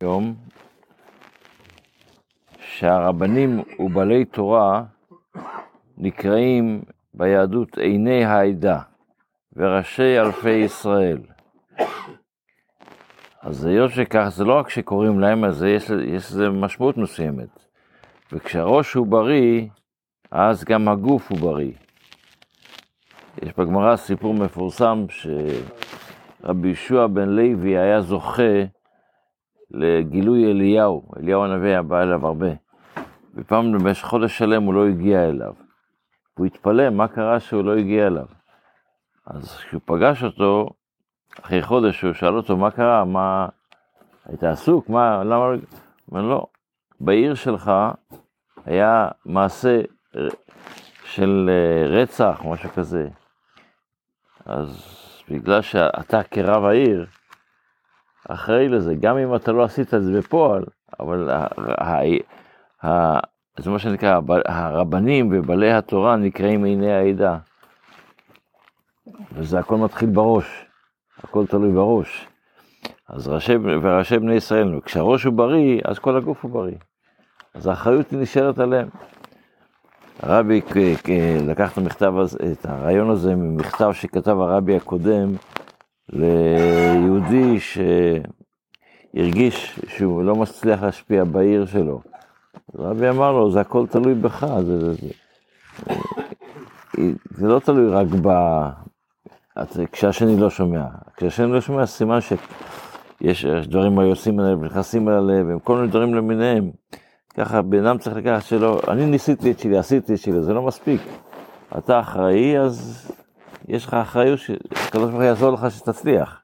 היום שהרבנים ובעלי תורה נקראים ביהדות עיני העדה וראשי אלפי ישראל. אז היות שכך, זה לא רק שקוראים להם, אז יש, לזה משמעות מסוימת. וכשהראש הוא בריא, אז גם הגוף הוא בריא. יש בגמרא סיפור מפורסם שרבי ישוע בן לוי היה זוכה לגילוי אליהו, אליהו הנביא בא אליו הרבה. ופעם במשך חודש שלם הוא לא הגיע אליו. הוא התפלא מה קרה שהוא לא הגיע אליו. אז כשהוא פגש אותו, אחרי חודש הוא שאל אותו מה קרה, מה, היית עסוק, מה, למה, הוא אומר לא, בעיר שלך היה מעשה של אה, רצח, משהו כזה. אז בגלל שאתה כרב העיר, אחראי לזה, גם אם אתה לא עשית את זה בפועל, אבל זה מה שנקרא, הרבנים ובעלי התורה נקראים עיני העדה. וזה הכל מתחיל בראש, הכל תלוי בראש. אז ראשי, וראשי בני ישראל, כשהראש הוא בריא, אז כל הגוף הוא בריא. אז האחריות נשארת עליהם. הרבי לקח את המכתב הזה, את הרעיון הזה ממכתב שכתב הרבי הקודם ליהודי שהרגיש שהוא לא מצליח להשפיע בעיר שלו. הרבי אמר לו, זה הכל תלוי בך, זה, זה, זה, זה לא תלוי רק ב... כשהשני לא שומע. כשהשני לא שומע, סימן שיש דברים היוצאים עליהם, נכנסים עליהם, וכל מיני דברים למיניהם. ככה בן אדם צריך לקחת שלא, אני ניסיתי את שלי, עשיתי את שלי, זה לא מספיק. אתה אחראי, אז יש לך אחריות שקדוש ברוך הוא יעזור לך שתצליח.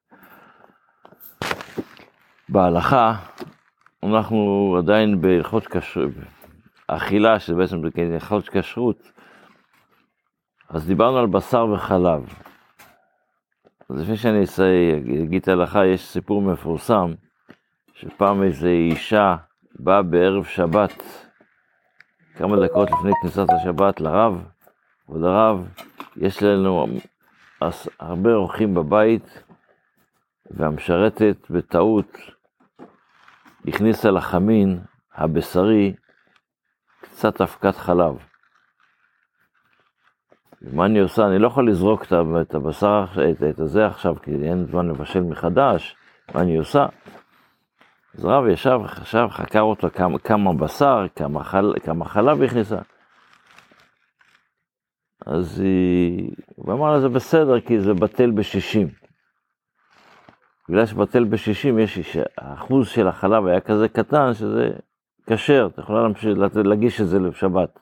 בהלכה, אנחנו עדיין בהלכות כשרות, אכילה, שזה בעצם הלכות כשרות, אז דיברנו על בשר וחלב. אז לפני שאני אגיד את ההלכה, יש סיפור מפורסם, שפעם איזו אישה באה בערב שבת, כמה דקות לפני כניסת השבת, לרב, כבוד הרב, יש לנו הרבה אורחים בבית, והמשרתת בטעות הכניסה לחמין הבשרי קצת אבקת חלב. מה אני עושה? אני לא יכול לזרוק את הבשר, את, את הזה עכשיו, כי אין זמן לבשל מחדש, מה אני עושה? אז רב ישב, חשב, חקר אותו כמה, כמה בשר, כמה, חל, כמה חלב הכניסה. אז היא, הוא אמר לה, זה בסדר, כי זה בטל בשישים. בגלל שבטל בשישים, יש, האחוז של החלב היה כזה קטן, שזה כשר, את יכולה להמשיך, להגיש את זה לשבת.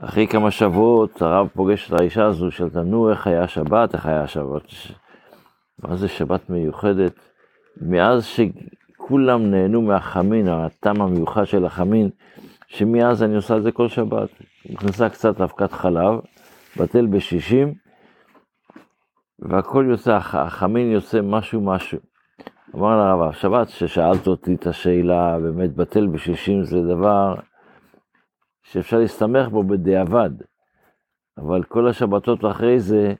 אחרי כמה שבועות הרב פוגש את האישה הזו, של תנו איך היה שבת, איך היה שבת. מה זה שבת מיוחדת? מאז שכולם נהנו מהחמין, הטעם המיוחד של החמין, שמאז אני עושה את זה כל שבת. נכנסה קצת אבקת חלב, בטל בשישים, והכל יוצא, החמין יוצא משהו משהו. אמר לרב, השבת ששאלת אותי את השאלה, באמת בטל בשישים זה דבר שאפשר להסתמך בו בדיעבד, אבל כל השבתות אחרי זה,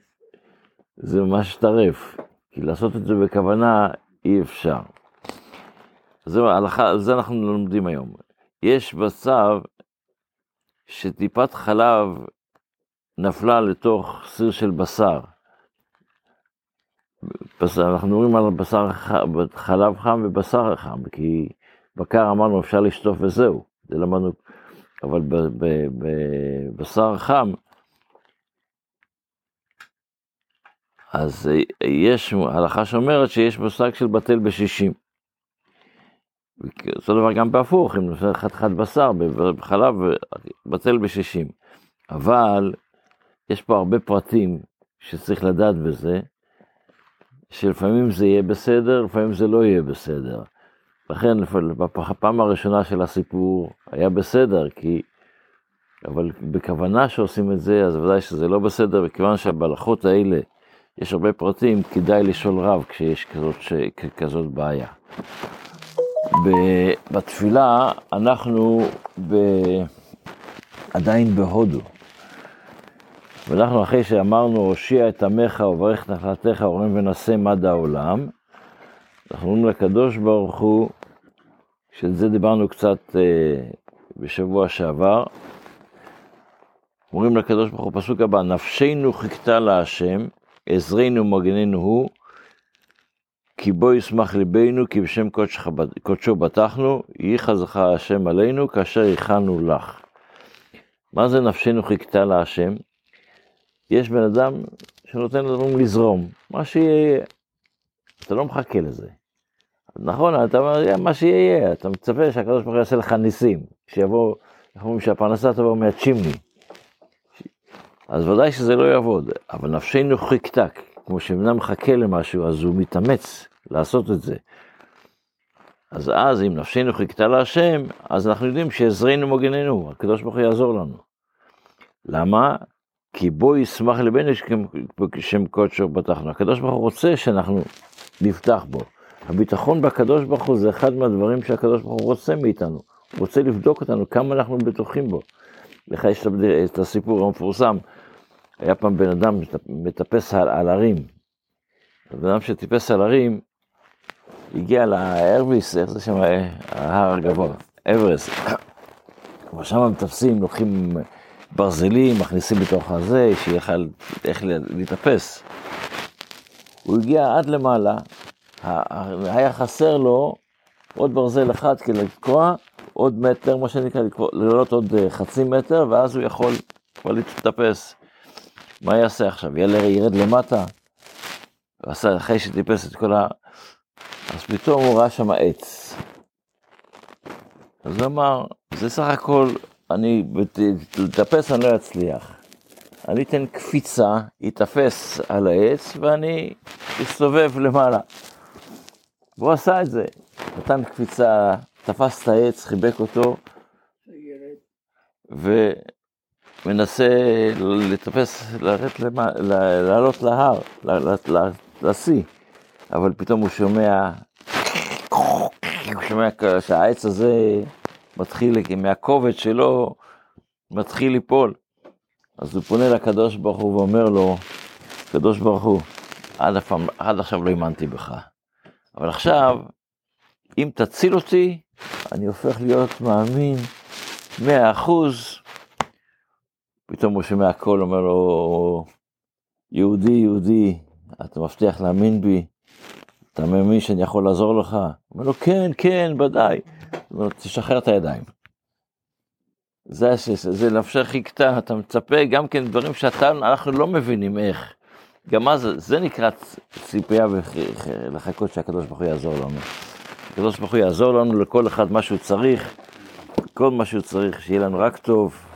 זה ממש טרף, כי לעשות את זה בכוונה אי אפשר. זו ההלכה, זה אנחנו לומדים היום. יש בצו שטיפת חלב נפלה לתוך סיר של בשר. בשר אנחנו מדברים על בשר, חלב חם ובשר חם, כי בקר אמרנו אפשר לשטוף וזהו, זה למדנו, אבל בבשר חם, אז יש הלכה שאומרת שיש מושג של בטל בשישים. אותו דבר גם בהפוך, אם נושא חתיכת בשר בחלב, בטל בשישים. אבל יש פה הרבה פרטים שצריך לדעת בזה, שלפעמים זה יהיה בסדר, לפעמים זה לא יהיה בסדר. לכן בפעם הראשונה של הסיפור היה בסדר, כי... אבל בכוונה שעושים את זה, אז ודאי שזה לא בסדר, וכיוון שבהלכות האלה יש הרבה פרטים, כדאי לשאול רב כשיש כזאת, ש... כזאת בעיה. בתפילה אנחנו ב... עדיין בהודו. ואנחנו אחרי שאמרנו, הושיע את עמך וברך נחלתך, אומרים ונשא מד העולם, אנחנו אומרים לקדוש ברוך הוא, של זה דיברנו קצת אה, בשבוע שעבר, אומרים לקדוש ברוך הוא, פסוק הבא, נפשנו חיכתה להשם, עזרנו מגננו הוא, כי בו ישמח ליבנו, כי בשם קודשך, קודשו בטחנו, יהי חזך השם עלינו, כאשר הכנו לך. מה זה נפשנו חיכתה להשם? יש בן אדם שנותן לדברים לזרום, מה שיהיה, אתה לא מחכה לזה. נכון, אתה אומר, מה שיהיה, אתה מצפה שהקדוש ברוך הוא יעשה לך ניסים, שיבוא, איך אומרים שהפרנסה תבוא מהצ'ימני. אז ודאי שזה לא יעבוד, אבל נפשנו חיכתה, כמו שבן אדם מחכה למשהו, אז הוא מתאמץ לעשות את זה. אז אז, אם נפשנו חיכתה להשם, אז אנחנו יודעים שעזרנו מוגננו, הקדוש ברוך הוא יעזור לנו. למה? כי בו ישמח לבנו כשם קודשו פתחנו. הקדוש ברוך הוא רוצה שאנחנו נפתח בו. הביטחון בקדוש ברוך הוא זה אחד מהדברים שהקדוש ברוך הוא רוצה מאיתנו. הוא רוצה לבדוק אותנו כמה אנחנו בטוחים בו. לך יש את הסיפור המפורסם, היה פעם בן אדם מטפס על, על הרים. בן אדם שטיפס על הרים, הגיע לארוויס, איך זה שם, ההר הגבוה, אברס. אבל שם מטפסים, לוקחים ברזלים, מכניסים בתוך הזה, שיכל איך להתאפס. הוא הגיע עד למעלה, היה חסר לו עוד ברזל אחד כדי לתקוע, עוד מטר, מה שנקרא, לעלות עוד אה, חצי מטר, ואז הוא יכול כבר להתאפס. מה יעשה עכשיו? ירד למטה? ועשה, אחרי שטיפס את כל ה... אז פתאום הוא ראה שם עץ. אז הוא אמר, זה סך הכל, אני, לטפס אני לא אצליח. אני אתן קפיצה, אתאפס על העץ, ואני אסתובב למעלה. והוא עשה את זה. נתן קפיצה, תפס את העץ, חיבק אותו, ומנסה לטפס, לרדת, לעלות להר, לשיא. אבל פתאום הוא שומע, הוא שומע שהעץ הזה מתחיל, מהכובד שלו, מתחיל ליפול. אז הוא פונה לקדוש ברוך הוא ואומר לו, קדוש ברוך הוא, עד, הפעם, עד עכשיו לא האמנתי בך, אבל עכשיו, אם תציל אותי, אני הופך להיות מאמין מאה אחוז. פתאום הוא שומע קול, אומר לו, יהודי, יהודי, אתה מבטיח להאמין בי? אתה מאמין שאני יכול לעזור לך? הוא אומר לו, כן, כן, ודאי. הוא אומר, תשחרר את הידיים. זה, זה, זה נפשך חיכתה, אתה מצפה גם כן דברים שאתה, אנחנו לא מבינים איך. גם אז, זה נקרא ציפייה ולחכות שהקדוש ברוך הוא יעזור לנו. הקדוש ברוך הוא יעזור לנו לכל אחד מה שהוא צריך, כל מה שהוא צריך, שיהיה לנו רק טוב.